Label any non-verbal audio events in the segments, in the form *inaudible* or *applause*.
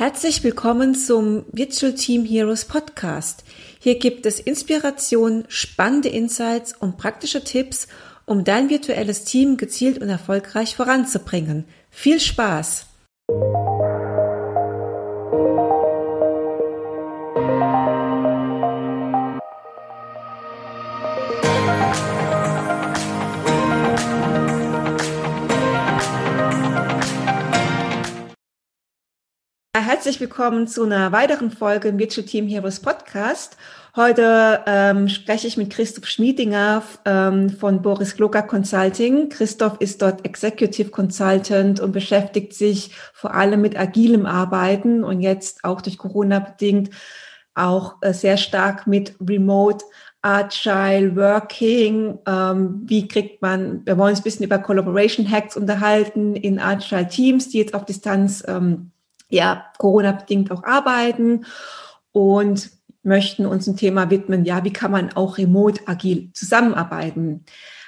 Herzlich willkommen zum Virtual Team Heroes Podcast. Hier gibt es Inspiration, spannende Insights und praktische Tipps, um dein virtuelles Team gezielt und erfolgreich voranzubringen. Viel Spaß! Herzlich willkommen zu einer weiteren Folge im Virtual Team Heroes Podcast. Heute ähm, spreche ich mit Christoph Schmiedinger ähm, von Boris Glocker Consulting. Christoph ist dort Executive Consultant und beschäftigt sich vor allem mit agilem Arbeiten und jetzt auch durch Corona bedingt auch äh, sehr stark mit Remote Agile Working. Ähm, wie kriegt man, wir wollen uns ein bisschen über Collaboration Hacks unterhalten in Agile Teams, die jetzt auf Distanz ähm, ja Corona-bedingt auch arbeiten und möchten uns ein Thema widmen, ja, wie kann man auch remote agil zusammenarbeiten.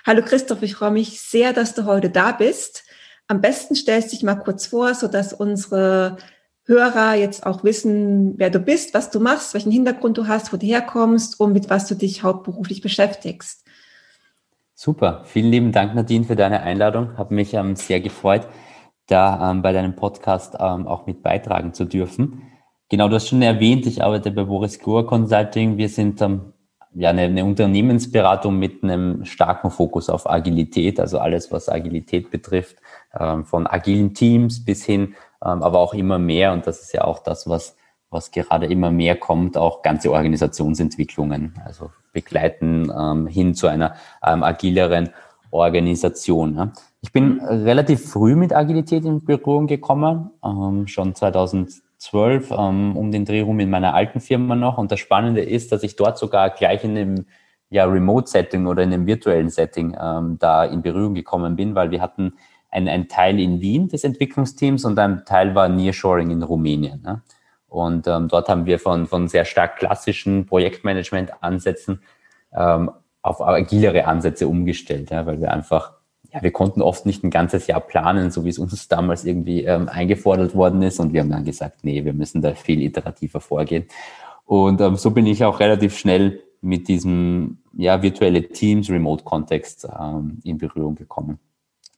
Hallo Christoph, ich freue mich sehr, dass du heute da bist. Am besten stellst dich mal kurz vor, so dass unsere Hörer jetzt auch wissen, wer du bist, was du machst, welchen Hintergrund du hast, wo du herkommst und mit was du dich hauptberuflich beschäftigst. Super, vielen lieben Dank, Nadine, für deine Einladung. Habe mich ähm, sehr gefreut da ähm, bei deinem Podcast ähm, auch mit beitragen zu dürfen. Genau, du hast schon erwähnt, ich arbeite bei Boris Grohr Consulting. Wir sind ähm, ja eine, eine Unternehmensberatung mit einem starken Fokus auf Agilität, also alles, was Agilität betrifft, ähm, von agilen Teams bis hin, ähm, aber auch immer mehr. Und das ist ja auch das, was was gerade immer mehr kommt, auch ganze Organisationsentwicklungen, also begleiten ähm, hin zu einer agileren Organisation. Ja. Ich bin relativ früh mit Agilität in Berührung gekommen, ähm, schon 2012 ähm, um den Dreh rum in meiner alten Firma noch. Und das Spannende ist, dass ich dort sogar gleich in einem ja, Remote-Setting oder in einem virtuellen Setting ähm, da in Berührung gekommen bin, weil wir hatten einen Teil in Wien des Entwicklungsteams und ein Teil war Nearshoring in Rumänien. Ne? Und ähm, dort haben wir von, von sehr stark klassischen Projektmanagement-Ansätzen ähm, auf agilere Ansätze umgestellt, ja, weil wir einfach, ja, wir konnten oft nicht ein ganzes Jahr planen, so wie es uns damals irgendwie ähm, eingefordert worden ist. Und wir haben dann gesagt, nee, wir müssen da viel iterativer vorgehen. Und ähm, so bin ich auch relativ schnell mit diesem ja, virtuelle Teams, Remote-Kontext ähm, in Berührung gekommen.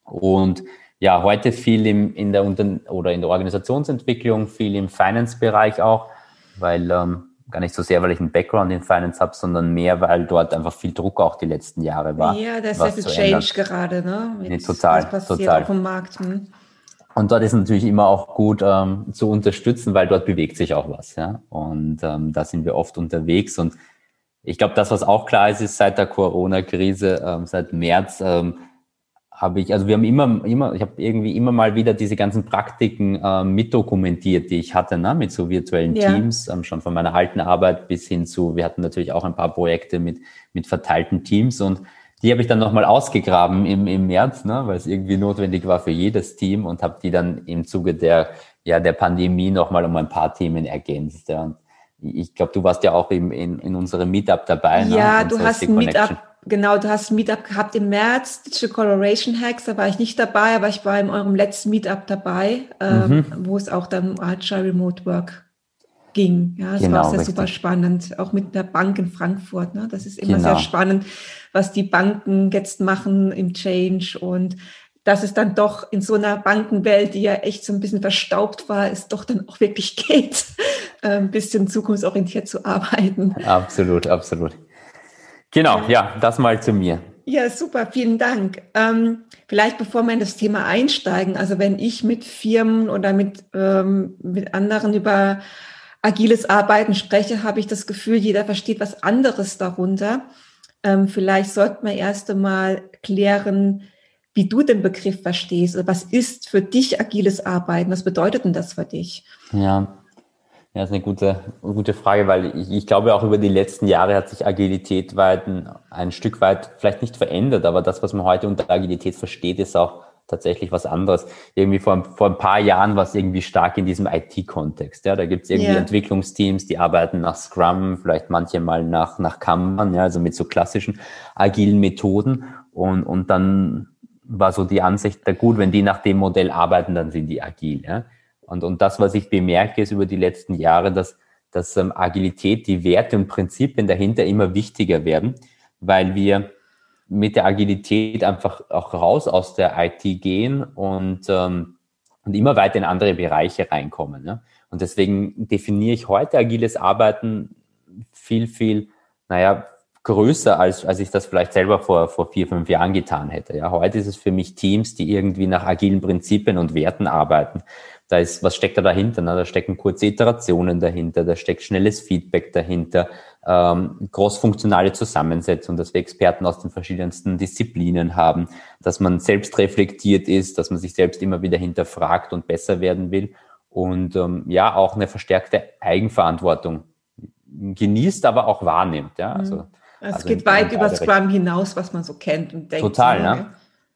Und ja, heute viel im, in der Unter oder in der Organisationsentwicklung, viel im Finance-Bereich auch, weil ähm, gar nicht so sehr, weil ich einen Background in Finance habe, sondern mehr, weil dort einfach viel Druck auch die letzten Jahre war. Ja, da ist sehr viel Change gerade, ne? Mit, nee, total, total. Auf dem Markt. Hm. Und dort ist natürlich immer auch gut ähm, zu unterstützen, weil dort bewegt sich auch was, ja. Und ähm, da sind wir oft unterwegs. Und ich glaube, das, was auch klar ist, ist seit der Corona-Krise, ähm, seit März, ähm, habe ich, also wir haben immer, immer, ich habe irgendwie immer mal wieder diese ganzen Praktiken äh, mitdokumentiert, die ich hatte, ne, mit so virtuellen ja. Teams, ähm, schon von meiner alten Arbeit bis hin zu, wir hatten natürlich auch ein paar Projekte mit, mit verteilten Teams und die habe ich dann nochmal ausgegraben im, im März, ne, weil es irgendwie notwendig war für jedes Team und habe die dann im Zuge der, ja, der Pandemie nochmal um ein paar Themen ergänzt. Ja. Und ich glaube, du warst ja auch im, in, in unserem Meetup dabei. Ne, ja, du hast ein Meetup Genau, du hast ein Meetup gehabt im März, Digital Coloration Hacks, da war ich nicht dabei, aber ich war in eurem letzten Meetup dabei, ähm, mhm. wo es auch dann um Agile Remote Work ging. Ja, das genau, war sehr richtig. super spannend, auch mit der Bank in Frankfurt. Ne? Das ist immer genau. sehr spannend, was die Banken jetzt machen im Change und dass es dann doch in so einer Bankenwelt, die ja echt so ein bisschen verstaubt war, es doch dann auch wirklich *laughs* geht, äh, ein bisschen zukunftsorientiert zu arbeiten. Absolut, absolut. Genau, ja, das mal zu mir. Ja, super, vielen Dank. Ähm, vielleicht bevor wir in das Thema einsteigen, also wenn ich mit Firmen oder mit, ähm, mit anderen über agiles Arbeiten spreche, habe ich das Gefühl, jeder versteht was anderes darunter. Ähm, vielleicht sollten wir erst einmal klären, wie du den Begriff verstehst. Also was ist für dich agiles Arbeiten? Was bedeutet denn das für dich? Ja, ja, das ist eine gute, gute Frage, weil ich, ich glaube auch über die letzten Jahre hat sich Agilität weit ein, ein Stück weit vielleicht nicht verändert, aber das, was man heute unter Agilität versteht, ist auch tatsächlich was anderes. Irgendwie vor, vor ein paar Jahren war es irgendwie stark in diesem IT-Kontext. Ja, da gibt es irgendwie yeah. Entwicklungsteams, die arbeiten nach Scrum, vielleicht manche mal nach, nach Kanban, ja, also mit so klassischen agilen Methoden. Und, und dann war so die Ansicht, da gut, wenn die nach dem Modell arbeiten, dann sind die agil. Ja. Und, und das, was ich bemerke, ist über die letzten Jahre, dass, dass ähm, Agilität, die Werte und Prinzipien dahinter immer wichtiger werden, weil wir mit der Agilität einfach auch raus aus der IT gehen und, ähm, und immer weiter in andere Bereiche reinkommen. Ne? Und deswegen definiere ich heute agiles Arbeiten viel, viel, naja, größer, als, als ich das vielleicht selber vor, vor vier, fünf Jahren getan hätte. Ja, heute ist es für mich Teams, die irgendwie nach agilen Prinzipien und Werten arbeiten. Da ist, was steckt da dahinter? Na, da stecken kurze Iterationen dahinter, da steckt schnelles Feedback dahinter, ähm, großfunktionale Zusammensetzung, dass wir Experten aus den verschiedensten Disziplinen haben, dass man selbst reflektiert ist, dass man sich selbst immer wieder hinterfragt und besser werden will und ähm, ja, auch eine verstärkte Eigenverantwortung genießt, aber auch wahrnimmt. Ja, also mhm. Es also geht weit über Scrum hinaus, was man so kennt und denkt. Total, ne?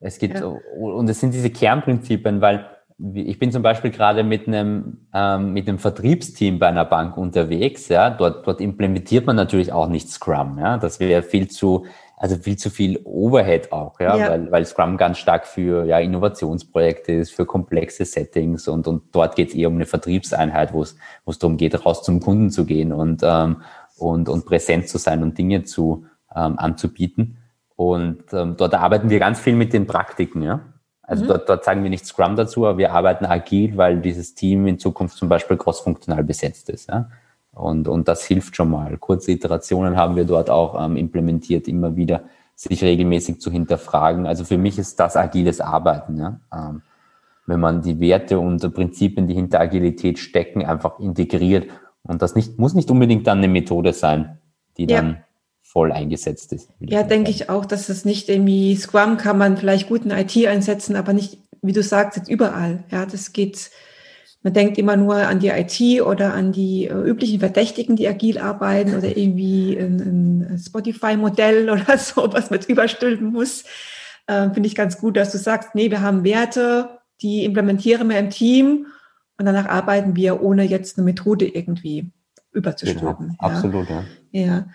Es gibt, ja. und es sind diese Kernprinzipien, weil ich bin zum Beispiel gerade mit einem, ähm, mit einem Vertriebsteam bei einer Bank unterwegs, ja, dort, dort implementiert man natürlich auch nicht Scrum, ja, das wäre viel zu, also viel zu viel Overhead auch, ja, ja, Weil, weil Scrum ganz stark für ja, Innovationsprojekte ist, für komplexe Settings und, und dort geht es eher um eine Vertriebseinheit, wo es, wo es darum geht, raus zum Kunden zu gehen und, ähm, und, und präsent zu sein und Dinge zu, ähm, anzubieten. Und ähm, dort arbeiten wir ganz viel mit den Praktiken. Ja? Also mhm. dort, dort sagen wir nicht Scrum dazu, aber wir arbeiten agil, weil dieses Team in Zukunft zum Beispiel crossfunktional besetzt ist. Ja? Und, und das hilft schon mal. Kurze Iterationen haben wir dort auch ähm, implementiert, immer wieder sich regelmäßig zu hinterfragen. Also für mich ist das agiles Arbeiten. Ja? Ähm, wenn man die Werte und Prinzipien, die hinter Agilität stecken, einfach integriert und das nicht, muss nicht unbedingt dann eine Methode sein, die ja. dann voll eingesetzt ist. Ja, denke ich auch, dass es nicht irgendwie Scrum kann man vielleicht gut in IT einsetzen, aber nicht, wie du sagst, jetzt überall. Ja, das geht, man denkt immer nur an die IT oder an die äh, üblichen Verdächtigen, die agil arbeiten oder irgendwie ein, ein Spotify-Modell *laughs* oder so, was man überstülpen muss. Äh, Finde ich ganz gut, dass du sagst, nee, wir haben Werte, die implementieren wir im Team und danach arbeiten wir, ohne jetzt eine Methode irgendwie überzustülpen. Genau, absolut, ja. ja.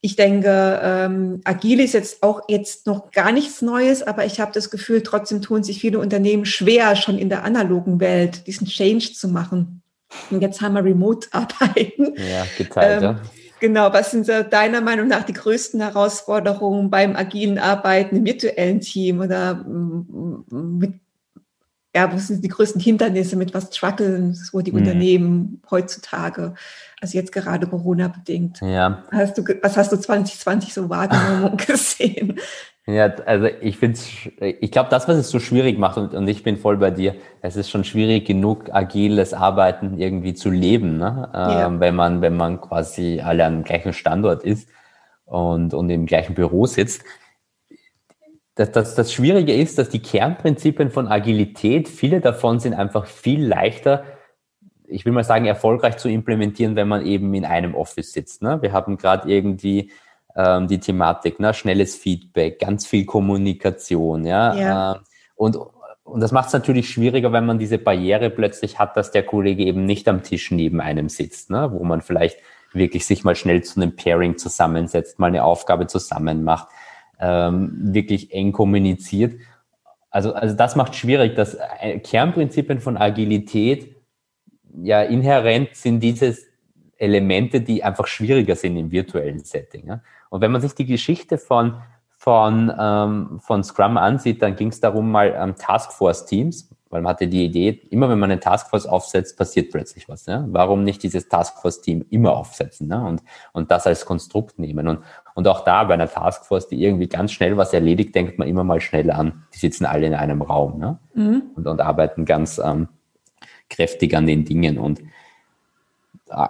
Ich denke, ähm, agil ist jetzt auch jetzt noch gar nichts Neues, aber ich habe das Gefühl, trotzdem tun sich viele Unternehmen schwer, schon in der analogen Welt diesen Change zu machen. Und jetzt haben wir Remote-Arbeiten. Ja, geteilt, ähm, ja. Genau, was sind so deiner Meinung nach die größten Herausforderungen beim agilen Arbeiten im virtuellen Team oder mm, mit ja, was sind die größten Hindernisse, mit was strugglen so die mhm. Unternehmen heutzutage? Also jetzt gerade Corona-bedingt. Ja. Hast du, was hast du 2020 so wahrgenommen und *laughs* gesehen? Ja, also ich finde ich glaube, das, was es so schwierig macht, und, und ich bin voll bei dir, es ist schon schwierig genug, agiles Arbeiten irgendwie zu leben, ne? Ja. Ähm, wenn man, wenn man quasi alle am gleichen Standort ist und, und im gleichen Büro sitzt das, das, das Schwierige ist, dass die Kernprinzipien von Agilität, viele davon sind einfach viel leichter, ich will mal sagen, erfolgreich zu implementieren, wenn man eben in einem Office sitzt. Ne? Wir haben gerade irgendwie ähm, die Thematik, ne? schnelles Feedback, ganz viel Kommunikation. Ja? ja. Ähm, und, und das macht es natürlich schwieriger, wenn man diese Barriere plötzlich hat, dass der Kollege eben nicht am Tisch neben einem sitzt, ne? wo man vielleicht wirklich sich mal schnell zu einem Pairing zusammensetzt, mal eine Aufgabe zusammen macht ähm, wirklich eng kommuniziert. Also, also das macht schwierig, dass äh, Kernprinzipien von Agilität ja inhärent sind diese Elemente, die einfach schwieriger sind im virtuellen Setting. Ja? Und wenn man sich die Geschichte von, von, ähm, von Scrum ansieht, dann ging es darum, mal ähm, Taskforce-Teams, weil man hatte die Idee, immer wenn man eine Taskforce aufsetzt, passiert plötzlich was. Ja? Warum nicht dieses Taskforce-Team immer aufsetzen ne? und, und das als Konstrukt nehmen? Und, und auch da bei einer Taskforce, die irgendwie ganz schnell was erledigt, denkt man immer mal schnell an. Die sitzen alle in einem Raum ne? Mhm. und, und arbeiten ganz ähm, kräftig an den Dingen. Und äh,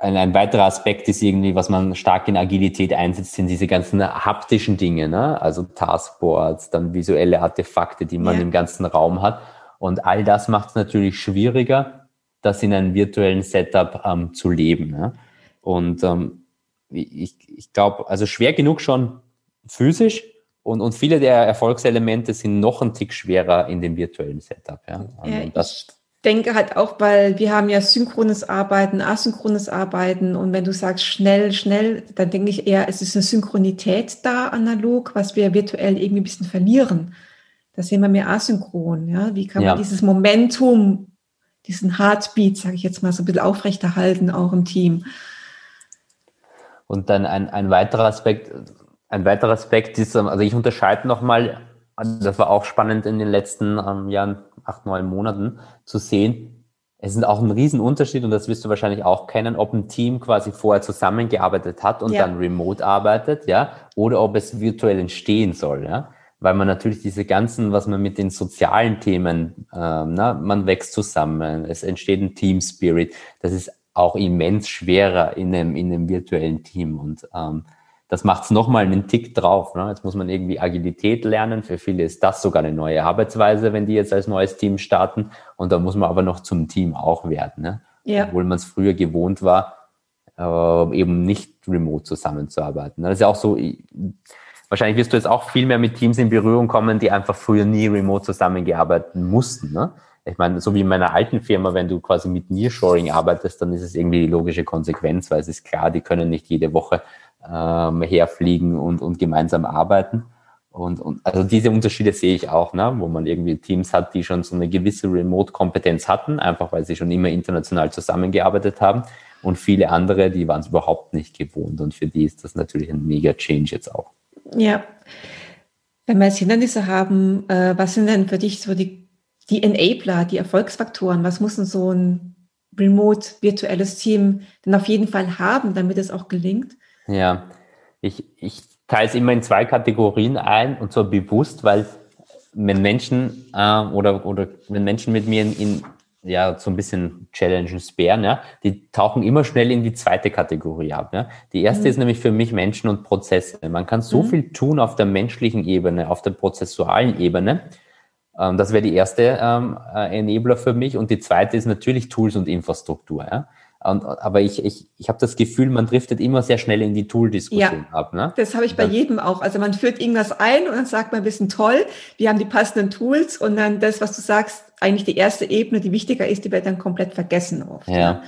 ein, ein, weiterer Aspekt ist irgendwie, was man stark in Agilität einsetzt, sind diese ganzen haptischen Dinge, ne? also Taskboards, dann visuelle Artefakte, die man ja. im ganzen Raum hat. Und all das macht es natürlich schwieriger, das in einem virtuellen Setup ähm, zu leben. Ne? Und ähm, ich, ich glaube, also schwer genug schon physisch und, und viele der Erfolgselemente sind noch ein Tick schwerer in dem virtuellen Setup. Ja? ja das, denke halt auch, weil wir haben ja synchrones Arbeiten, asynchrones Arbeiten und wenn du sagst schnell, schnell, dann denke ich eher, es ist eine Synchronität da analog, was wir virtuell irgendwie ein bisschen verlieren. Das sehen wir mehr asynchron. Ja? Wie kann man ja. dieses Momentum diesen Heartbeat, sage ich jetzt mal, so ein bisschen aufrechterhalten, auch im Team. Und dann ein, ein weiterer Aspekt, ein weiterer Aspekt ist, ähm, also ich unterscheide nochmal, das war auch spannend in den letzten ähm, Jahren, acht, neun Monaten zu sehen. Es ist auch ein Riesenunterschied und das wirst du wahrscheinlich auch kennen, ob ein Team quasi vorher zusammengearbeitet hat und ja. dann remote arbeitet, ja, oder ob es virtuell entstehen soll, ja weil man natürlich diese ganzen, was man mit den sozialen Themen, ähm, na, man wächst zusammen, es entsteht ein Team Spirit, das ist auch immens schwerer in einem, in einem virtuellen Team. Und ähm, das macht es nochmal einen Tick drauf. Ne? Jetzt muss man irgendwie Agilität lernen. Für viele ist das sogar eine neue Arbeitsweise, wenn die jetzt als neues Team starten. Und da muss man aber noch zum Team auch werden. Ne? Ja. Obwohl man es früher gewohnt war, äh, eben nicht remote zusammenzuarbeiten. Das ist ja auch so, wahrscheinlich wirst du jetzt auch viel mehr mit Teams in Berührung kommen, die einfach früher nie remote zusammengearbeitet mussten. Ne? Ich meine, so wie in meiner alten Firma, wenn du quasi mit Nearshoring arbeitest, dann ist es irgendwie die logische Konsequenz, weil es ist klar, die können nicht jede Woche ähm, herfliegen und, und gemeinsam arbeiten. Und, und also diese Unterschiede sehe ich auch, ne? wo man irgendwie Teams hat, die schon so eine gewisse Remote-Kompetenz hatten, einfach weil sie schon immer international zusammengearbeitet haben. Und viele andere, die waren es überhaupt nicht gewohnt. Und für die ist das natürlich ein mega Change jetzt auch. Ja. Wenn wir jetzt Hindernisse haben, äh, was sind denn für dich so die die Enabler, die Erfolgsfaktoren, was muss denn so ein remote virtuelles Team denn auf jeden Fall haben, damit es auch gelingt? Ja, ich, ich teile es immer in zwei Kategorien ein und zwar bewusst, weil wenn Menschen äh, oder, oder wenn Menschen mit mir in, in ja, so ein bisschen Challenges sperren, ja, die tauchen immer schnell in die zweite Kategorie ab. Ja. Die erste mhm. ist nämlich für mich Menschen und Prozesse. Man kann so mhm. viel tun auf der menschlichen Ebene, auf der prozessualen Ebene, ähm, das wäre die erste ähm, äh, Enabler für mich. Und die zweite ist natürlich Tools und Infrastruktur. Ja? Und, aber ich, ich, ich habe das Gefühl, man driftet immer sehr schnell in die Tool-Diskussion ja, ab. Ne? Das habe ich bei das, jedem auch. Also man führt irgendwas ein und dann sagt man, wir sind toll, wir haben die passenden Tools und dann das, was du sagst, eigentlich die erste Ebene, die wichtiger ist, die wird dann komplett vergessen oft. Ja. ja.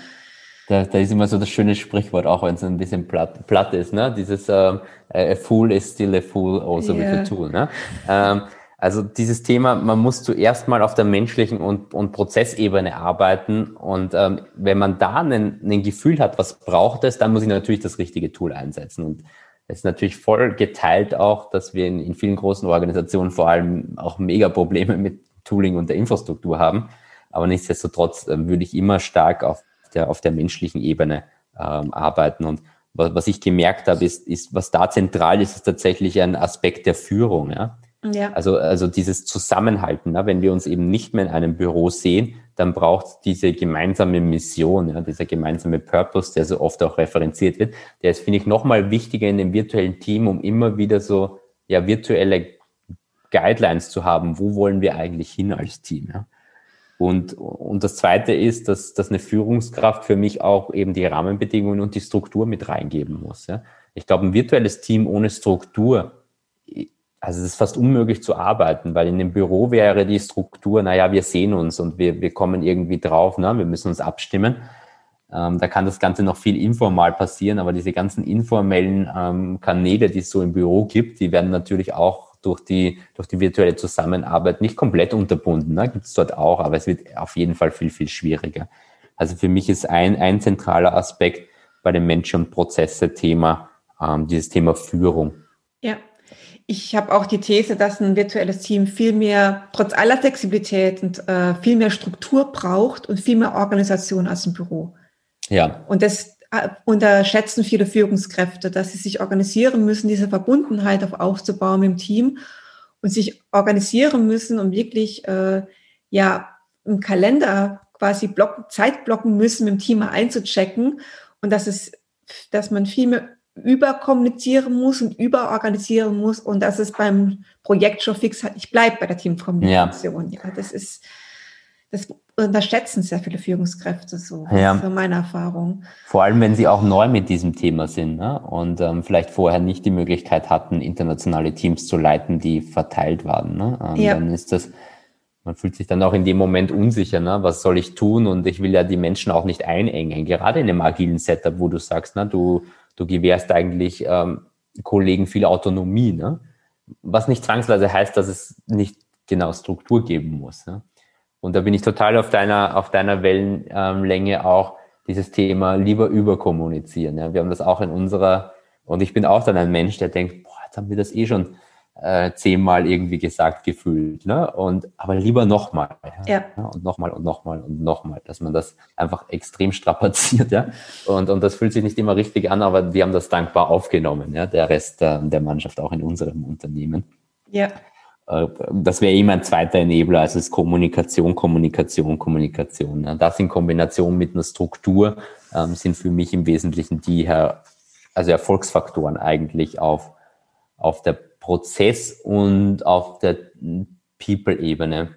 Da, da ist immer so das schöne Sprichwort, auch wenn es ein bisschen platt, platt ist, ne? Dieses ähm, a fool is still a fool also yeah. with a tool. Ne? Ähm, also dieses Thema, man muss zuerst mal auf der menschlichen und, und Prozessebene arbeiten. Und ähm, wenn man da ein Gefühl hat, was braucht es, dann muss ich natürlich das richtige Tool einsetzen. Und es ist natürlich voll geteilt auch, dass wir in, in vielen großen Organisationen vor allem auch mega Probleme mit Tooling und der Infrastruktur haben. Aber nichtsdestotrotz äh, würde ich immer stark auf der, auf der menschlichen Ebene ähm, arbeiten. Und was, was ich gemerkt habe, ist, ist, was da zentral ist, ist tatsächlich ein Aspekt der Führung. Ja? Ja. Also, also dieses Zusammenhalten, ne? wenn wir uns eben nicht mehr in einem Büro sehen, dann braucht es diese gemeinsame Mission, ja? dieser gemeinsame Purpose, der so oft auch referenziert wird. Der ist, finde ich, nochmal wichtiger in dem virtuellen Team, um immer wieder so ja, virtuelle Guidelines zu haben, wo wollen wir eigentlich hin als Team. Ja? Und, und das Zweite ist, dass, dass eine Führungskraft für mich auch eben die Rahmenbedingungen und die Struktur mit reingeben muss. Ja? Ich glaube, ein virtuelles Team ohne Struktur also es ist fast unmöglich zu arbeiten, weil in dem Büro wäre die Struktur, naja, wir sehen uns und wir, wir kommen irgendwie drauf, ne? wir müssen uns abstimmen. Ähm, da kann das Ganze noch viel informal passieren, aber diese ganzen informellen ähm, Kanäle, die es so im Büro gibt, die werden natürlich auch durch die, durch die virtuelle Zusammenarbeit nicht komplett unterbunden. Ne? Gibt es dort auch, aber es wird auf jeden Fall viel, viel schwieriger. Also für mich ist ein, ein zentraler Aspekt bei dem Menschen- und Prozesse-Thema ähm, dieses Thema Führung. Ja, ich habe auch die These, dass ein virtuelles Team viel mehr, trotz aller Flexibilität und äh, viel mehr Struktur braucht und viel mehr Organisation als ein Büro. Ja. Und das äh, unterschätzen viele Führungskräfte, dass sie sich organisieren müssen, diese Verbundenheit auf aufzubauen im Team und sich organisieren müssen, um wirklich äh, ja im Kalender quasi blocken, Zeit blocken müssen, mit dem Team einzuchecken und dass es, dass man viel mehr überkommunizieren muss und überorganisieren muss und dass es beim Projekt schon fix nicht bleibt bei der Teamkommunikation. Ja, ja das ist, das unterschätzen sehr viele Führungskräfte so, ja. für meine Erfahrung. Vor allem, wenn sie auch neu mit diesem Thema sind ne? und ähm, vielleicht vorher nicht die Möglichkeit hatten, internationale Teams zu leiten, die verteilt waren. Ne? Ähm, ja. Dann ist das, man fühlt sich dann auch in dem Moment unsicher, ne? was soll ich tun? Und ich will ja die Menschen auch nicht einengen, gerade in einem agilen Setup, wo du sagst, na, du du gewährst eigentlich ähm, Kollegen viel Autonomie, ne? was nicht zwangsweise heißt, dass es nicht genau Struktur geben muss. Ne? Und da bin ich total auf deiner, auf deiner Wellenlänge auch dieses Thema lieber überkommunizieren. Ja. Wir haben das auch in unserer, und ich bin auch dann ein Mensch, der denkt, boah, jetzt haben wir das eh schon äh, zehnmal irgendwie gesagt gefühlt. Ne? Und aber lieber nochmal. Ja. ja. Und nochmal und nochmal und nochmal, dass man das einfach extrem strapaziert, ja. Und, und das fühlt sich nicht immer richtig an, aber wir haben das dankbar aufgenommen, ja, der Rest äh, der Mannschaft auch in unserem Unternehmen. Ja. Äh, das wäre immer ein zweiter Enabler, also es ist Kommunikation, Kommunikation, Kommunikation. Das in Kombination mit einer Struktur ähm, sind für mich im Wesentlichen die also Erfolgsfaktoren eigentlich auf, auf der Prozess- und auf der People-Ebene.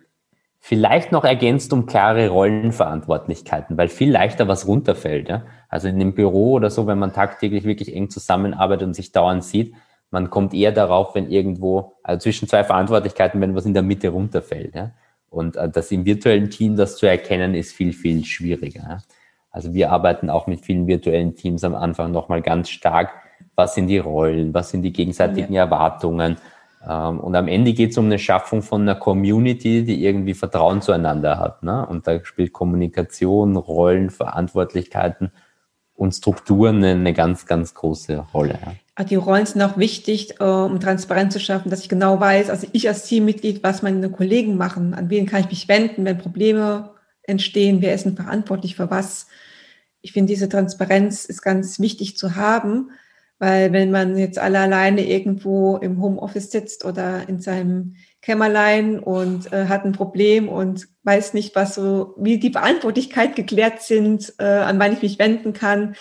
Vielleicht noch ergänzt um klare Rollenverantwortlichkeiten, weil viel leichter was runterfällt. Ja? Also in dem Büro oder so, wenn man tagtäglich wirklich eng zusammenarbeitet und sich dauernd sieht, man kommt eher darauf, wenn irgendwo, also zwischen zwei Verantwortlichkeiten, wenn was in der Mitte runterfällt. Ja? Und äh, das im virtuellen Team, das zu erkennen, ist viel, viel schwieriger. Ja? Also wir arbeiten auch mit vielen virtuellen Teams am Anfang nochmal ganz stark. Was sind die Rollen? Was sind die gegenseitigen ja. Erwartungen? Ähm, und am Ende geht es um eine Schaffung von einer Community, die irgendwie Vertrauen zueinander hat. Ne? Und da spielt Kommunikation, Rollen, Verantwortlichkeiten und Strukturen eine, ganz, ganz große Rolle. Ja. Ah, die Rollen sind auch wichtig, äh, um Transparenz zu schaffen, dass ich genau weiß, also ich als Teammitglied, was meine Kollegen machen, an wen kann ich mich wenden, wenn Probleme entstehen, wer ist denn verantwortlich für was. Ich finde, diese Transparenz ist ganz wichtig zu haben, weil wenn man jetzt alle alleine irgendwo im Homeoffice sitzt oder in seinem Kämmerlein und äh, hat ein Problem und weiß nicht, was so, wie die Verantwortlichkeit geklärt sind, äh, an wann ich mich wenden kann,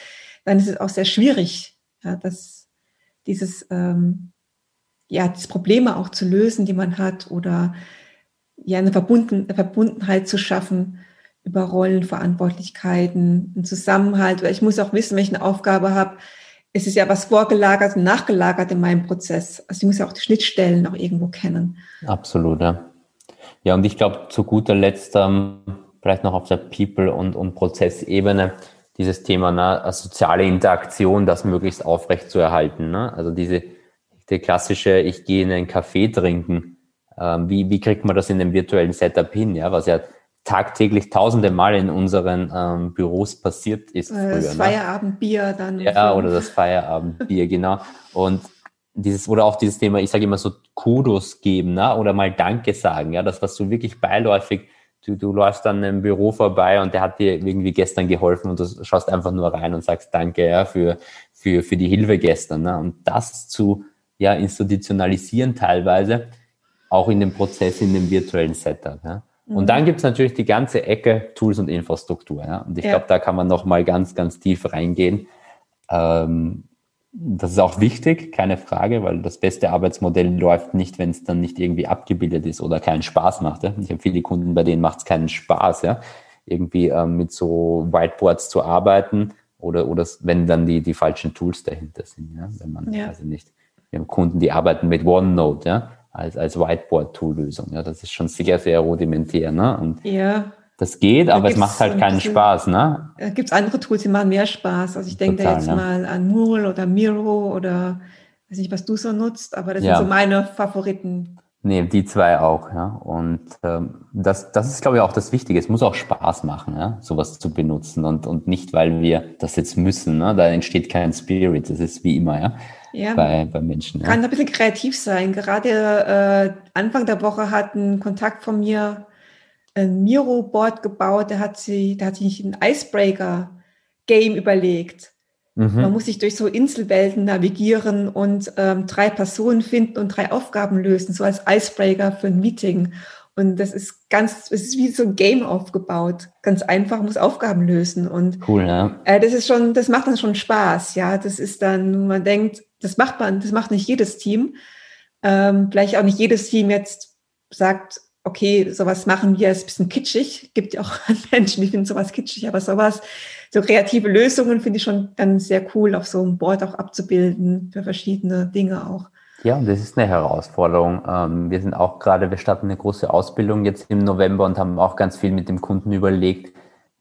dann ist es auch sehr schwierig, ja, das dieses, ähm, ja, diese Probleme auch zu lösen, die man hat oder ja, eine Verbunden, Verbundenheit zu schaffen über Rollenverantwortlichkeiten, einen Zusammenhalt. Weil ich muss auch wissen, welche Aufgabe habe. Es ist ja was vorgelagert und nachgelagert in meinem Prozess. Also ich muss ja auch die Schnittstellen auch irgendwo kennen. Absolut, ja. Ja, und ich glaube, zu guter Letzt, ähm, vielleicht noch auf der People- und, und Prozessebene, dieses Thema ne, soziale Interaktion, das möglichst aufrecht zu erhalten. Ne? Also diese die klassische, ich gehe in einen Kaffee trinken. Ähm, wie, wie kriegt man das in einem virtuellen Setup hin? Ja, was ja tagtäglich tausende Mal in unseren ähm, Büros passiert ist. Äh, früher, das ne? Feierabendbier dann. Ja, so. oder das Feierabendbier, genau. Und dieses, oder auch dieses Thema, ich sage immer so Kudos geben, ne? oder mal Danke sagen, ja, das, was so wirklich beiläufig du, du läufst dann im Büro vorbei und der hat dir irgendwie gestern geholfen und du schaust einfach nur rein und sagst Danke ja, für, für, für die Hilfe gestern. Ne? Und das zu ja, institutionalisieren teilweise, auch in dem Prozess, in dem virtuellen Setup. Ja? Und mhm. dann gibt's natürlich die ganze Ecke Tools und Infrastruktur. Ja? Und ich ja. glaube, da kann man noch mal ganz, ganz tief reingehen. Ähm, das ist auch wichtig, keine Frage, weil das beste Arbeitsmodell läuft nicht, wenn es dann nicht irgendwie abgebildet ist oder keinen Spaß macht. Ja? Ich habe viele Kunden, bei denen macht es keinen Spaß, ja, irgendwie ähm, mit so Whiteboards zu arbeiten oder oder wenn dann die die falschen Tools dahinter sind, ja, wenn man ja. also nicht. Wir haben Kunden, die arbeiten mit OneNote, ja, als als Whiteboard-Tool-Lösung. Ja, das ist schon sehr sehr rudimentär, ne? Und ja. Das geht, da aber es macht halt keinen bisschen, Spaß, ne? Da gibt es andere Tools, die machen mehr Spaß. Also ich denke da jetzt ja. mal an Moodle oder Miro oder weiß nicht, was du so nutzt, aber das ja. sind so meine Favoriten. Nee, die zwei auch, ja. Und ähm, das, das ist, glaube ich, auch das Wichtige. Es muss auch Spaß machen, ja, sowas zu benutzen und, und nicht, weil wir das jetzt müssen. Ne? Da entsteht kein Spirit. Das ist wie immer, ja. Ja. Bei, bei Menschen. Ja. Kann ein bisschen kreativ sein. Gerade äh, Anfang der Woche hat ein Kontakt von mir ein Miro-Board gebaut, der hat, sie, der hat sich ein Icebreaker-Game überlegt. Mhm. Man muss sich durch so Inselwelten navigieren und ähm, drei Personen finden und drei Aufgaben lösen, so als Icebreaker für ein Meeting. Und das ist ganz, es ist wie so ein Game aufgebaut. Ganz einfach, muss Aufgaben lösen. Und cool, ja. Äh, das ist schon, das macht dann schon Spaß, ja. Das ist dann, man denkt, das macht man, das macht nicht jedes Team. Ähm, vielleicht auch nicht jedes Team jetzt sagt, okay, sowas machen wir, ist ein bisschen kitschig. Gibt ja auch *laughs* Menschen, die finden sowas kitschig, aber sowas, so kreative Lösungen finde ich schon dann sehr cool, auf so einem Board auch abzubilden für verschiedene Dinge auch. Ja, und das ist eine Herausforderung. Ähm, wir sind auch gerade, wir starten eine große Ausbildung jetzt im November und haben auch ganz viel mit dem Kunden überlegt,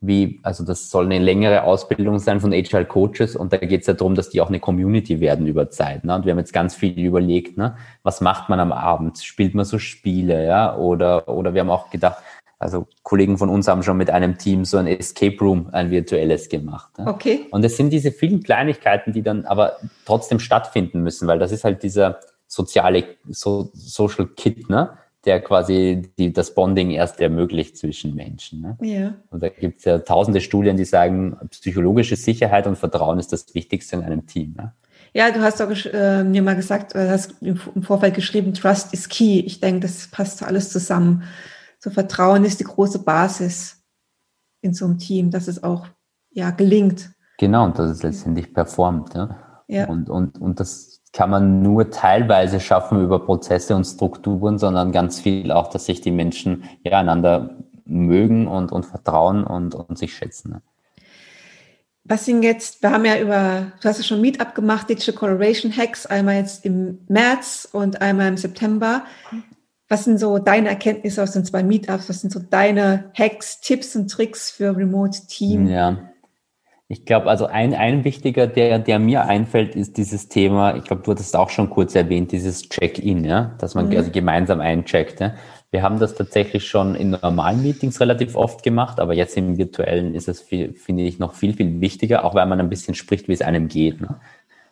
wie, also das soll eine längere Ausbildung sein von HR Coaches und da geht es ja darum, dass die auch eine Community werden über Zeit. Ne? Und wir haben jetzt ganz viel überlegt, ne? was macht man am Abend? Spielt man so Spiele, ja? Oder, oder wir haben auch gedacht, also Kollegen von uns haben schon mit einem Team so ein Escape Room, ein virtuelles gemacht. Ja. Okay. Und es sind diese vielen Kleinigkeiten, die dann aber trotzdem stattfinden müssen, weil das ist halt dieser soziale so, Social Kit, ne? Der quasi die, das Bonding erst ermöglicht zwischen Menschen. Ne? Ja. Und da gibt es ja tausende Studien, die sagen, psychologische Sicherheit und Vertrauen ist das Wichtigste in einem Team. Ne? Ja, du hast auch äh, mir mal gesagt, du hast im Vorfeld geschrieben, Trust is key. Ich denke, das passt alles zusammen. So Vertrauen ist die große Basis in so einem Team, dass es auch ja gelingt. Genau, und dass es letztendlich performt. Ja? Ja. Und, und, und das kann man nur teilweise schaffen über Prozesse und Strukturen, sondern ganz viel auch, dass sich die Menschen ja einander mögen und, und vertrauen und, und sich schätzen. Ne? Was sind jetzt, wir haben ja über, du hast ja schon Meetup gemacht, Digital Coloration Hacks, einmal jetzt im März und einmal im September. Was sind so deine Erkenntnisse aus den zwei Meetups? Was sind so deine Hacks, Tipps und Tricks für Remote Team? Ja, ich glaube, also ein, ein wichtiger, der, der mir einfällt, ist dieses Thema, ich glaube, du hattest auch schon kurz erwähnt, dieses Check-in, ja, dass man mhm. also gemeinsam eincheckt. Ja. Wir haben das tatsächlich schon in normalen Meetings relativ oft gemacht, aber jetzt im virtuellen ist es, viel, finde ich, noch viel, viel wichtiger, auch weil man ein bisschen spricht, wie es einem geht. Ne?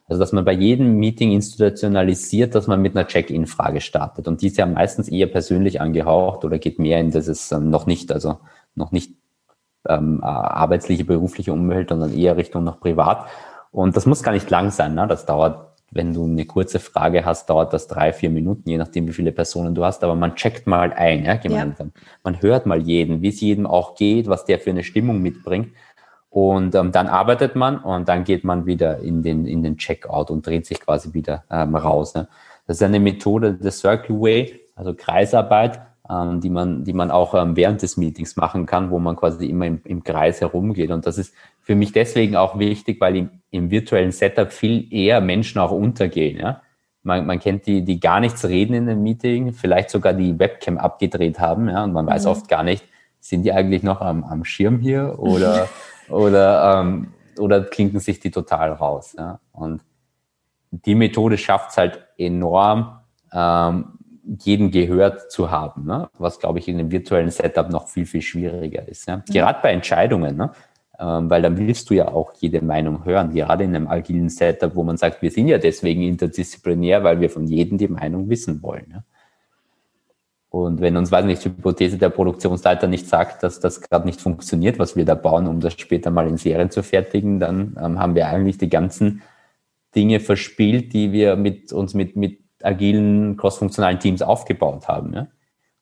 Also, dass man bei jedem Meeting institutionalisiert, dass man mit einer Check-in-Frage startet. Und die ist ja meistens eher persönlich angehaucht oder geht mehr in dieses ähm, noch nicht, also noch nicht ähm, arbeitsliche, berufliche Umwelt, sondern eher Richtung noch privat. Und das muss gar nicht lang sein. Ne? Das dauert, wenn du eine kurze Frage hast, dauert das drei, vier Minuten, je nachdem, wie viele Personen du hast. Aber man checkt mal ein, ja, gemeinsam. Ja. Man hört mal jeden, wie es jedem auch geht, was der für eine Stimmung mitbringt. Und ähm, dann arbeitet man und dann geht man wieder in den, in den Checkout und dreht sich quasi wieder ähm, raus. Ne? Das ist eine Methode des Circle Way, also Kreisarbeit die, man, die man auch ähm, während des Meetings machen kann, wo man quasi immer im, im Kreis herumgeht. Und das ist für mich deswegen auch wichtig, weil im, im virtuellen Setup viel eher Menschen auch untergehen. Ja? Man, man kennt die, die gar nichts reden in einem Meeting, vielleicht sogar die Webcam abgedreht haben, ja, und man weiß mhm. oft gar nicht, sind die eigentlich noch am, am Schirm hier oder, *laughs* oder, ähm, oder klinken sich die total raus. Ja? Und die Methode schafft es halt enorm, ähm, jeden gehört zu haben, ne? was, glaube ich, in einem virtuellen Setup noch viel, viel schwieriger ist. Ja? Mhm. Gerade bei Entscheidungen, ne? ähm, weil dann willst du ja auch jede Meinung hören, gerade in einem agilen Setup, wo man sagt, wir sind ja deswegen interdisziplinär, weil wir von jedem die Meinung wissen wollen. Ja? Und wenn uns, weiß nicht, die Hypothese der Produktionsleiter nicht sagt, dass das gerade nicht funktioniert, was wir da bauen, um das später mal in Serien zu fertigen, dann ähm, haben wir eigentlich die ganzen Dinge verspielt, die wir mit uns mit, mit agilen, crossfunktionalen Teams aufgebaut haben. Ja?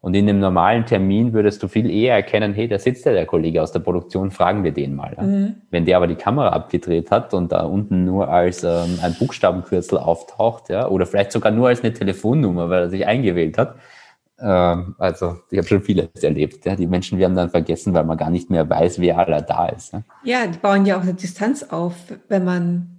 Und in einem normalen Termin würdest du viel eher erkennen, hey, da sitzt ja der Kollege aus der Produktion, fragen wir den mal. Ja? Mhm. Wenn der aber die Kamera abgedreht hat und da unten nur als ähm, ein Buchstabenkürzel auftaucht, ja, oder vielleicht sogar nur als eine Telefonnummer, weil er sich eingewählt hat. Ähm, also ich habe schon vieles erlebt. Ja? Die Menschen werden dann vergessen, weil man gar nicht mehr weiß, wer aller da ist. Ja? ja, die bauen ja auch eine Distanz auf, wenn man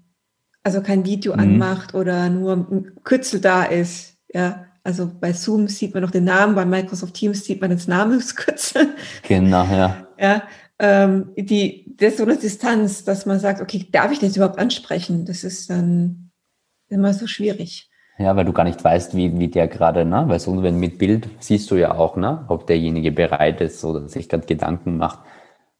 also kein Video mhm. anmacht oder nur ein Kürzel da ist. Ja, also bei Zoom sieht man noch den Namen, bei Microsoft Teams sieht man das Namenskürzel. Genau, ja. *laughs* Ja, ähm, die, das ist so eine Distanz, dass man sagt, okay, darf ich das überhaupt ansprechen? Das ist dann immer so schwierig. Ja, weil du gar nicht weißt, wie, wie der gerade, ne? Weil so, wenn mit Bild siehst du ja auch, ne? Ob derjenige bereit ist oder sich gerade Gedanken macht.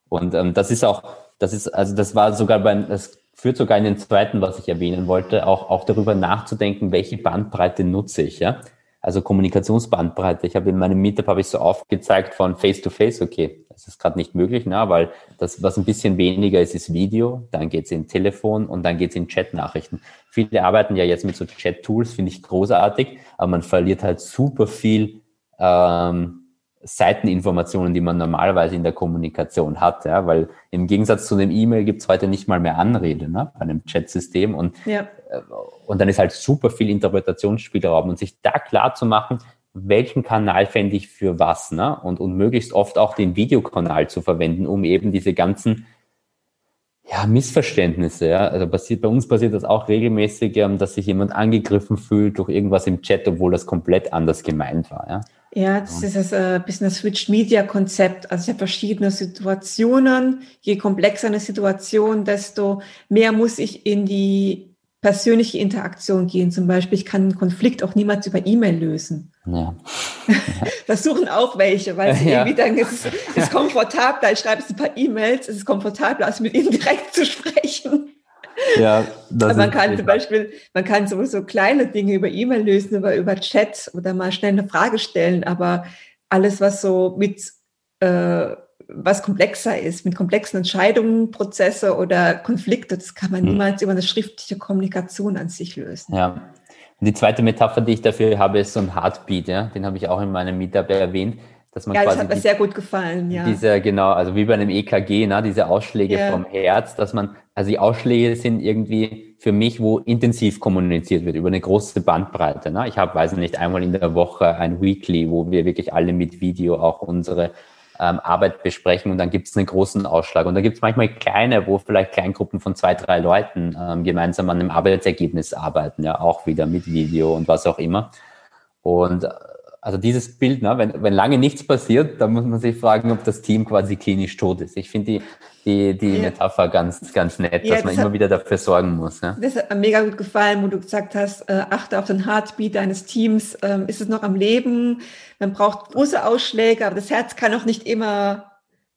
Und ähm, das ist auch, das ist, also das war sogar bei, das führt sogar in den zweiten, was ich erwähnen wollte, auch, auch darüber nachzudenken, welche Bandbreite nutze ich, ja. Also Kommunikationsbandbreite. Ich habe in meinem Meetup habe ich so aufgezeigt von Face to Face, okay, das ist gerade nicht möglich, ne, weil das, was ein bisschen weniger ist, ist Video, dann geht's in Telefon und dann geht's in Chat-Nachrichten. Viele arbeiten ja jetzt mit so Chat-Tools, finde ich großartig, aber man verliert halt super viel ähm, Seiteninformationen, die man normalerweise in der Kommunikation hat, ja, weil im Gegensatz zu einem E-Mail gibt's heute nicht mal mehr Anrede ne, bei einem Chat-System und, ja. Äh, und dann ist halt super viel Interpretationsspielraum und sich da klar zu machen, welchen Kanal fände ich für was ne? und, und möglichst oft auch den Videokanal zu verwenden, um eben diese ganzen ja, Missverständnisse. Ja. Also passiert, bei uns passiert das auch regelmäßig, ähm, dass sich jemand angegriffen fühlt durch irgendwas im Chat, obwohl das komplett anders gemeint war. Ja. Ja, das ist das äh, bisschen das Switched Media Konzept. Also ich habe verschiedene Situationen. Je komplexer eine Situation, desto mehr muss ich in die persönliche Interaktion gehen. Zum Beispiel, ich kann einen Konflikt auch niemals über E-Mail lösen. Ja. *laughs* Das suchen auch welche, weil sie ja. irgendwie dann es ist, ist komfortabler, ich schreibe ein paar E-Mails, es ist komfortabler, als mit ihnen direkt zu sprechen. Ja, man kann zum Beispiel, man kann sowieso kleine Dinge über E-Mail lösen, über, über Chat oder mal schnell eine Frage stellen, aber alles, was so mit äh, was komplexer ist, mit komplexen Entscheidungen, Prozesse oder Konflikte, das kann man hm. niemals über eine schriftliche Kommunikation an sich lösen. Ja. Und die zweite Metapher, die ich dafür habe, ist so ein Heartbeat, ja. Den habe ich auch in meinem Meetup erwähnt. Dass man ja, das hat mir die, sehr gut gefallen, ja. Diese, genau, also wie bei einem EKG, ne, diese Ausschläge yeah. vom Herz, dass man, also die Ausschläge sind irgendwie für mich, wo intensiv kommuniziert wird, über eine große Bandbreite. Ne? Ich habe, weiß nicht, einmal in der Woche ein Weekly, wo wir wirklich alle mit Video auch unsere ähm, Arbeit besprechen und dann gibt es einen großen Ausschlag. Und da gibt es manchmal kleine, wo vielleicht Kleingruppen von zwei, drei Leuten ähm, gemeinsam an einem Arbeitsergebnis arbeiten, ja, auch wieder mit Video und was auch immer. Und also dieses Bild, ne, wenn, wenn lange nichts passiert, dann muss man sich fragen, ob das Team quasi klinisch tot ist. Ich finde die, die, die ja. Metapher ganz, ganz nett, ja, dass man immer hat, wieder dafür sorgen muss. Ja. Das hat mir mega gut gefallen, wo du gesagt hast, äh, achte auf den Heartbeat deines Teams. Ähm, ist es noch am Leben? Man braucht große Ausschläge, aber das Herz kann auch nicht immer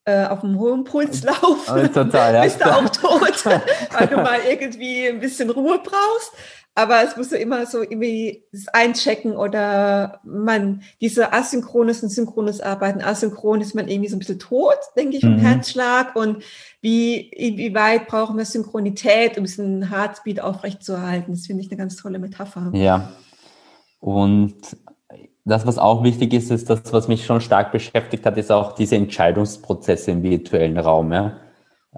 äh, auf einem hohen Puls laufen. Total, ja. Bist du auch tot, *laughs* weil du mal irgendwie ein bisschen Ruhe brauchst. Aber es muss ja immer so irgendwie das Einchecken oder man, diese asynchrones und synchrones Arbeiten. Asynchron ist man irgendwie so ein bisschen tot, denke ich, vom mhm. Herzschlag. Und wie, inwieweit brauchen wir Synchronität, um diesen Heartbeat aufrechtzuerhalten? Das finde ich eine ganz tolle Metapher. Ja. Und das, was auch wichtig ist, ist das, was mich schon stark beschäftigt hat, ist auch diese Entscheidungsprozesse im virtuellen Raum. Ja?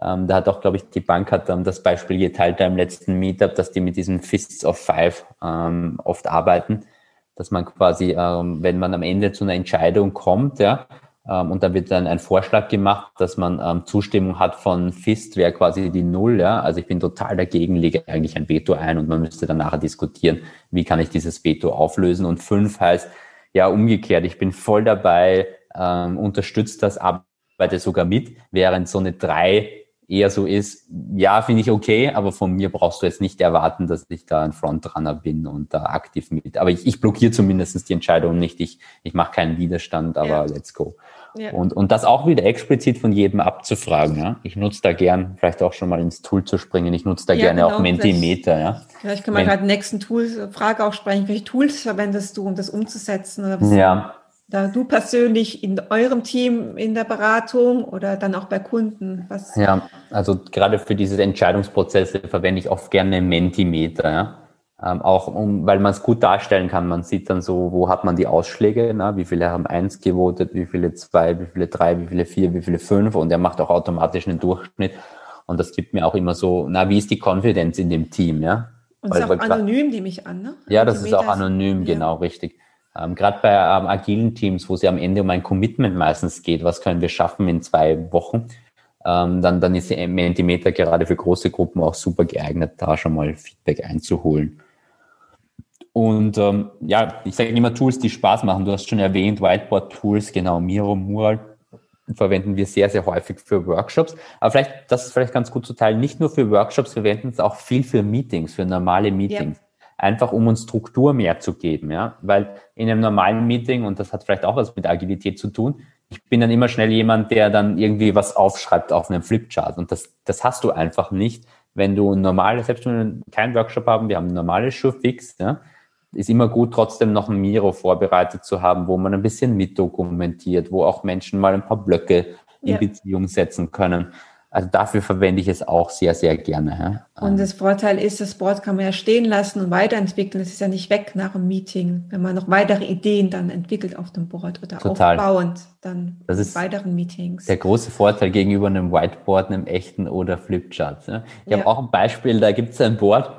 Ähm, da hat auch, glaube ich, die Bank hat ähm, das Beispiel geteilt im letzten Meetup, dass die mit diesen Fists of Five ähm, oft arbeiten, dass man quasi, ähm, wenn man am Ende zu einer Entscheidung kommt, ja, ähm, und da wird dann ein Vorschlag gemacht, dass man ähm, Zustimmung hat von Fist, wäre quasi die Null, ja, also ich bin total dagegen, lege eigentlich ein Veto ein und man müsste dann nachher diskutieren, wie kann ich dieses Veto auflösen und fünf heißt, ja, umgekehrt, ich bin voll dabei, ähm, unterstützt das, arbeite sogar mit, während so eine drei eher so ist, ja, finde ich okay, aber von mir brauchst du jetzt nicht erwarten, dass ich da ein Frontrunner bin und da aktiv mit. Aber ich, ich blockiere zumindest die Entscheidung nicht. Ich, ich mache keinen Widerstand, aber ja. let's go. Ja. Und, und das auch wieder explizit von jedem abzufragen. Ja? Ich nutze da gern, vielleicht auch schon mal ins Tool zu springen, ich nutze da ja, gerne genau, auch Mentimeter. Ja? Vielleicht können wir gerade nächsten Tool, Frage auch sprechen. Welche Tools verwendest du, um das umzusetzen? Oder was ja, da du persönlich in eurem Team in der Beratung oder dann auch bei Kunden? Was? Ja, also gerade für diese Entscheidungsprozesse verwende ich oft gerne Mentimeter. Ja? Ähm, auch um, weil man es gut darstellen kann. Man sieht dann so, wo hat man die Ausschläge, na? wie viele haben eins gewotet, wie viele zwei, wie viele drei, wie viele vier, wie viele fünf und er macht auch automatisch einen Durchschnitt. Und das gibt mir auch immer so, na, wie ist die Konfidenz in dem Team, ja? Und es ist auch anonym, nehme ich an, ne? Ja, das ist auch anonym, ja. genau, richtig. Ähm, Gerade bei ähm, agilen Teams, wo es ja am Ende um ein Commitment meistens geht, was können wir schaffen in zwei Wochen, ähm, dann, dann ist Mentimeter gerade für große Gruppen auch super geeignet, da schon mal Feedback einzuholen. Und ähm, ja, ich sage immer Tools, die Spaß machen. Du hast schon erwähnt, Whiteboard-Tools, genau, Miro, Mural verwenden wir sehr, sehr häufig für Workshops. Aber vielleicht, das ist vielleicht ganz gut zu teilen, nicht nur für Workshops, wir verwenden es auch viel für Meetings, für normale Meetings. Ja einfach um uns Struktur mehr zu geben, ja, weil in einem normalen Meeting, und das hat vielleicht auch was mit Agilität zu tun, ich bin dann immer schnell jemand, der dann irgendwie was aufschreibt auf einem Flipchart und das, das hast du einfach nicht, wenn du ein normales, selbst wenn wir keinen Workshop haben, wir haben ein normales Showfix, ja, ist immer gut, trotzdem noch ein Miro vorbereitet zu haben, wo man ein bisschen mitdokumentiert, wo auch Menschen mal ein paar Blöcke in ja. Beziehung setzen können. Also dafür verwende ich es auch sehr, sehr gerne. Ja. Und das Vorteil ist, das Board kann man ja stehen lassen und weiterentwickeln. Es ist ja nicht weg nach einem Meeting, wenn man noch weitere Ideen dann entwickelt auf dem Board oder Total. aufbauend dann das ist weiteren Meetings. Der große Vorteil gegenüber einem Whiteboard, einem echten oder Flipchart. Ja. Ich ja. habe auch ein Beispiel, da gibt es ein Board,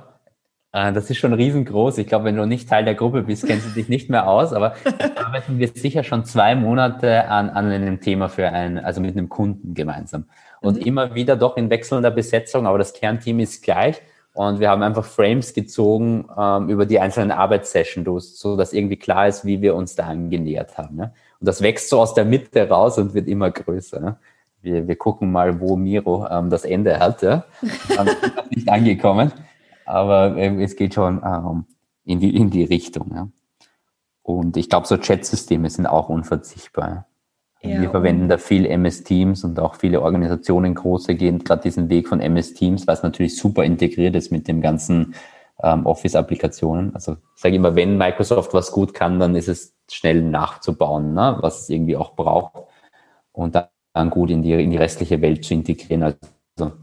äh, das ist schon riesengroß. Ich glaube, wenn du nicht Teil der Gruppe bist, kennst du dich nicht mehr aus. Aber *laughs* arbeiten wir sicher schon zwei Monate an, an einem Thema für ein, also mit einem Kunden gemeinsam und mhm. immer wieder doch in wechselnder Besetzung, aber das Kernteam ist gleich. Und wir haben einfach Frames gezogen ähm, über die einzelnen Arbeitssessions, so dass irgendwie klar ist, wie wir uns da angenähert haben. Ne? Und das wächst so aus der Mitte raus und wird immer größer. Ne? Wir, wir gucken mal, wo Miro ähm, das Ende hat. Ja? Ähm, *laughs* nicht angekommen. aber äh, es geht schon ähm, in, die, in die Richtung. Ja. Und ich glaube, so Chat-Systeme sind auch unverzichtbar. Ja, wir verwenden da viel MS Teams und auch viele Organisationen große gehen gerade diesen Weg von MS Teams, was natürlich super integriert ist mit dem ganzen ähm, Office-Applikationen. Also ich sage immer, wenn Microsoft was gut kann, dann ist es schnell nachzubauen, ne? was es irgendwie auch braucht und dann gut in die, in die restliche Welt zu integrieren. Also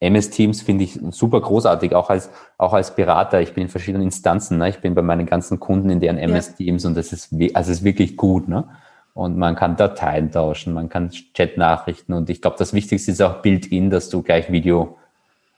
MS Teams finde ich super großartig, auch als, auch als Berater. Ich bin in verschiedenen Instanzen. Ne? Ich bin bei meinen ganzen Kunden in deren MS Teams und das ist, also ist wirklich gut. Ne? Und man kann Dateien tauschen, man kann Chat-Nachrichten und ich glaube, das Wichtigste ist auch Build-in, dass du gleich Video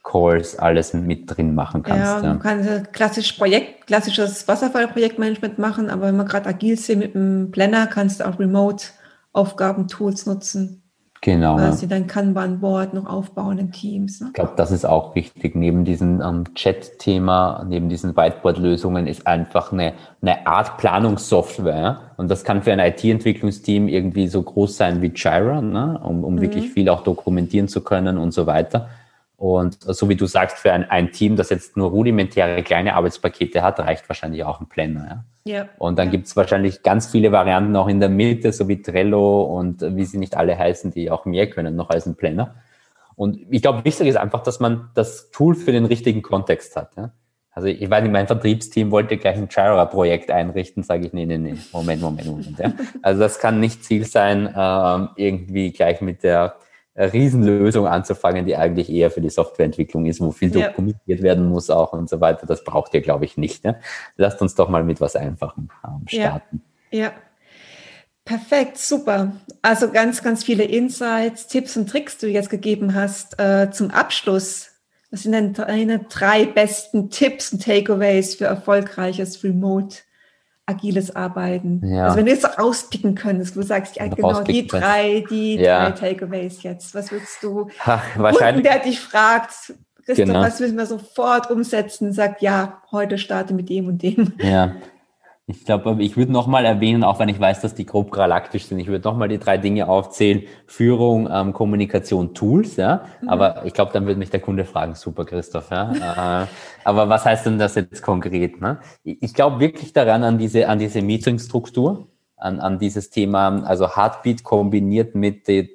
Calls alles mit drin machen kannst. Ja, man kann klassisch Projekt, klassisches Wasserfall-Projektmanagement machen, aber wenn man gerade agil sind mit einem Planner, kannst du auch Remote-Aufgaben-Tools nutzen. Genau. Quasi ja. dein Kanban-Board noch aufbauen in Teams. Ne? Ich glaube, das ist auch wichtig. Neben diesem ähm, Chat-Thema, neben diesen Whiteboard-Lösungen ist einfach eine, eine Art Planungssoftware. Und das kann für ein IT-Entwicklungsteam irgendwie so groß sein wie Jira, ne? um, um mhm. wirklich viel auch dokumentieren zu können und so weiter. Und so wie du sagst, für ein, ein Team, das jetzt nur rudimentäre kleine Arbeitspakete hat, reicht wahrscheinlich auch ein Planner. Ja? ja. Und dann gibt es wahrscheinlich ganz viele Varianten auch in der Mitte, so wie Trello und wie sie nicht alle heißen, die auch mehr können noch als ein Planner. Und ich glaube, wichtig ist einfach, dass man das Tool für den richtigen Kontext hat. Ja? Also ich weiß nicht, mein Vertriebsteam wollte gleich ein Jira-Projekt einrichten, sage ich, nee, nee, nee, Moment, Moment, Moment. Ja? Also das kann nicht Ziel sein, ähm, irgendwie gleich mit der Riesenlösung anzufangen, die eigentlich eher für die Softwareentwicklung ist, wo viel ja. dokumentiert werden muss auch und so weiter. Das braucht ihr, glaube ich, nicht. Ne? Lasst uns doch mal mit was Einfachem ähm, starten. Ja. ja. Perfekt, super. Also ganz, ganz viele Insights, Tipps und Tricks, die du jetzt gegeben hast. Äh, zum Abschluss, was sind denn deine drei besten Tipps und Takeaways für erfolgreiches Remote agiles Arbeiten. Ja. Also wenn du jetzt rauspicken könntest, du sagst, ja genau, die drei, die ja. drei Takeaways jetzt. Was würdest du, Ach, wahrscheinlich, Kunden, der dich fragt, Christoph, genau. was müssen wir sofort umsetzen, sagt, ja, heute starte mit dem und dem. Ja, ich glaube, ich würde nochmal erwähnen, auch wenn ich weiß, dass die grob galaktisch sind, ich würde nochmal die drei Dinge aufzählen. Führung, ähm, Kommunikation, Tools, ja. Mhm. Aber ich glaube, dann würde mich der Kunde fragen, super Christoph, ja. äh, aber was heißt denn das jetzt konkret? Ne? Ich glaube wirklich daran, an diese, an diese Meetingstruktur, an, an dieses Thema, also Heartbeat kombiniert mit, die,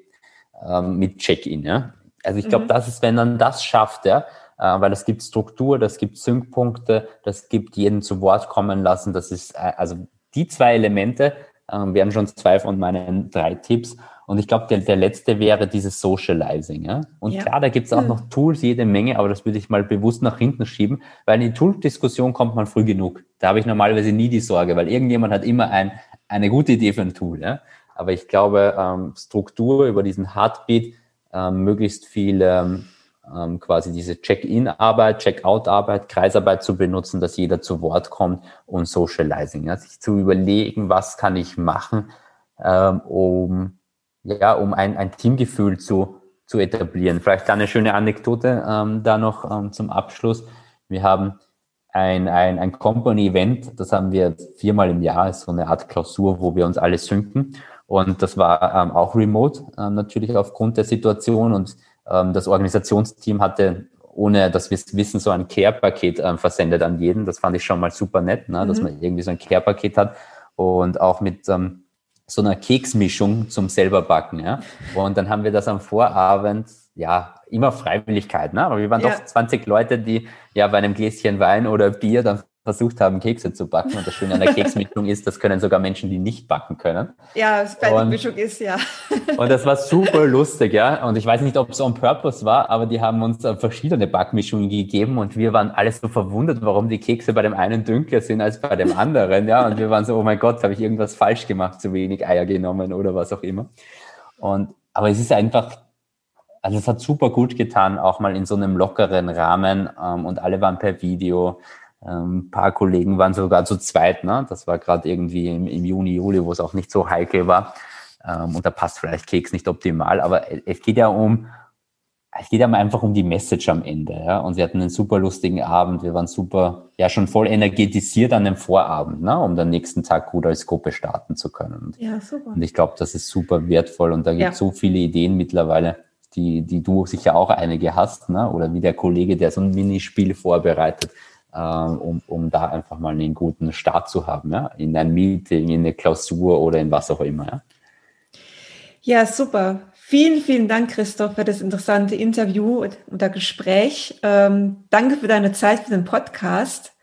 ähm, mit Check-in, ja. Also ich glaube, mhm. das ist, wenn man das schafft, ja, weil es gibt Struktur, das gibt Syncpunkte, das gibt jeden zu Wort kommen lassen. Das ist, äh, also die zwei Elemente äh, wären schon zwei von meinen drei Tipps. Und ich glaube, der, der letzte wäre dieses Socializing. Ja? Und ja. klar, da gibt es auch hm. noch Tools, jede Menge, aber das würde ich mal bewusst nach hinten schieben, weil in die Tool-Diskussion kommt man früh genug. Da habe ich normalerweise nie die Sorge, weil irgendjemand hat immer ein, eine gute Idee für ein Tool. Ja? Aber ich glaube, ähm, Struktur über diesen Heartbeat, ähm, möglichst viel ähm, ähm, quasi diese Check-in-Arbeit, Check-out-Arbeit, Kreisarbeit zu benutzen, dass jeder zu Wort kommt und Socializing, ja, sich zu überlegen, was kann ich machen, ähm, um ja, um ein, ein Teamgefühl zu, zu etablieren. Vielleicht eine schöne Anekdote ähm, da noch ähm, zum Abschluss. Wir haben ein, ein, ein Company-Event, das haben wir viermal im Jahr, ist so eine Art Klausur, wo wir uns alle synken. Und das war ähm, auch remote, ähm, natürlich aufgrund der Situation. Und das Organisationsteam hatte, ohne dass wir es wissen, so ein Care-Paket ähm, versendet an jeden. Das fand ich schon mal super nett, ne? dass mhm. man irgendwie so ein Care-Paket hat und auch mit ähm, so einer Keksmischung zum selber backen. Ja? Und dann haben wir das am Vorabend, ja, immer Freiwilligkeit, ne? aber wir waren ja. doch 20 Leute, die ja bei einem Gläschen Wein oder Bier dann versucht haben, Kekse zu backen. Und das Schöne an der Keksmischung ist, das können sogar Menschen, die nicht backen können. Ja, das bei Mischung ist, ja. *laughs* Und das war super lustig, ja. Und ich weiß nicht, ob es on purpose war, aber die haben uns verschiedene Backmischungen gegeben und wir waren alles so verwundert, warum die Kekse bei dem einen dünkler sind als bei dem anderen, ja. Und wir waren so, oh mein Gott, habe ich irgendwas falsch gemacht, zu wenig Eier genommen oder was auch immer. Und, aber es ist einfach, also es hat super gut getan, auch mal in so einem lockeren Rahmen ähm, und alle waren per Video ein paar Kollegen waren sogar zu zweit. Ne? Das war gerade irgendwie im, im, Juni, Juli, wo es auch nicht so heikel war. Ähm, und da passt vielleicht Keks nicht optimal. Aber es geht ja um, es geht ja einfach um die Message am Ende. Ja? Und wir hatten einen super lustigen Abend. Wir waren super, ja, schon voll energetisiert an dem Vorabend, ne? um den nächsten Tag gut als Gruppe starten zu können. Ja, super. Und ich glaube, das ist super wertvoll. Und da gibt es ja. so viele Ideen mittlerweile die, die du sicher auch einige hast, ne? oder wie der Kollege, der so ein Minispiel vorbereitet, um, um da einfach mal einen guten Start zu haben, ja? in ein Meeting, in eine Klausur oder in was auch immer. Ja, ja super. Vielen, vielen Dank, Christoph, für das interessante Interview oder Gespräch. Ähm, danke für deine Zeit für den Podcast.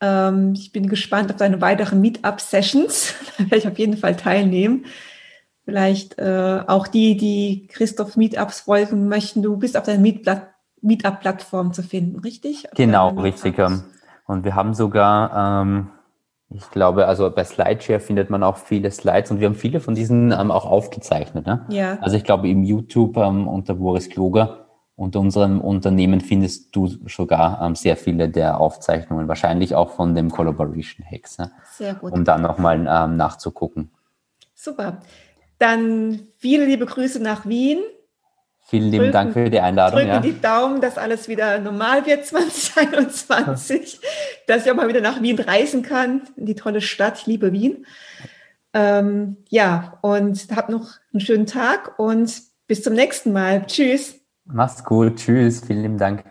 Ähm, ich bin gespannt auf deine weiteren Meetup-Sessions. *laughs* Da werde ich auf jeden Fall teilnehmen. Vielleicht äh, auch die, die Christoph Meetups folgen möchten. Du bist auf der Meetup-Plattform zu finden, richtig? Genau, richtig. Und wir haben sogar ähm, ich glaube, also bei SlideShare findet man auch viele Slides und wir haben viele von diesen ähm, auch aufgezeichnet. Ne? Ja. Also ich glaube, im YouTube ähm, unter Boris Kloger unter unserem Unternehmen findest du sogar ähm, sehr viele der Aufzeichnungen, wahrscheinlich auch von dem Collaboration Hacks, ne? Sehr gut. um dann nochmal ähm, nachzugucken. Super. Dann viele liebe Grüße nach Wien. Vielen lieben drücken, Dank für die Einladung. Drücke ja. die Daumen, dass alles wieder normal wird *laughs* 2021, dass ich auch mal wieder nach Wien reisen kann, in die tolle Stadt. Ich liebe Wien. Ähm, ja, und habt noch einen schönen Tag und bis zum nächsten Mal. Tschüss. Mach's gut. Tschüss. Vielen lieben Dank.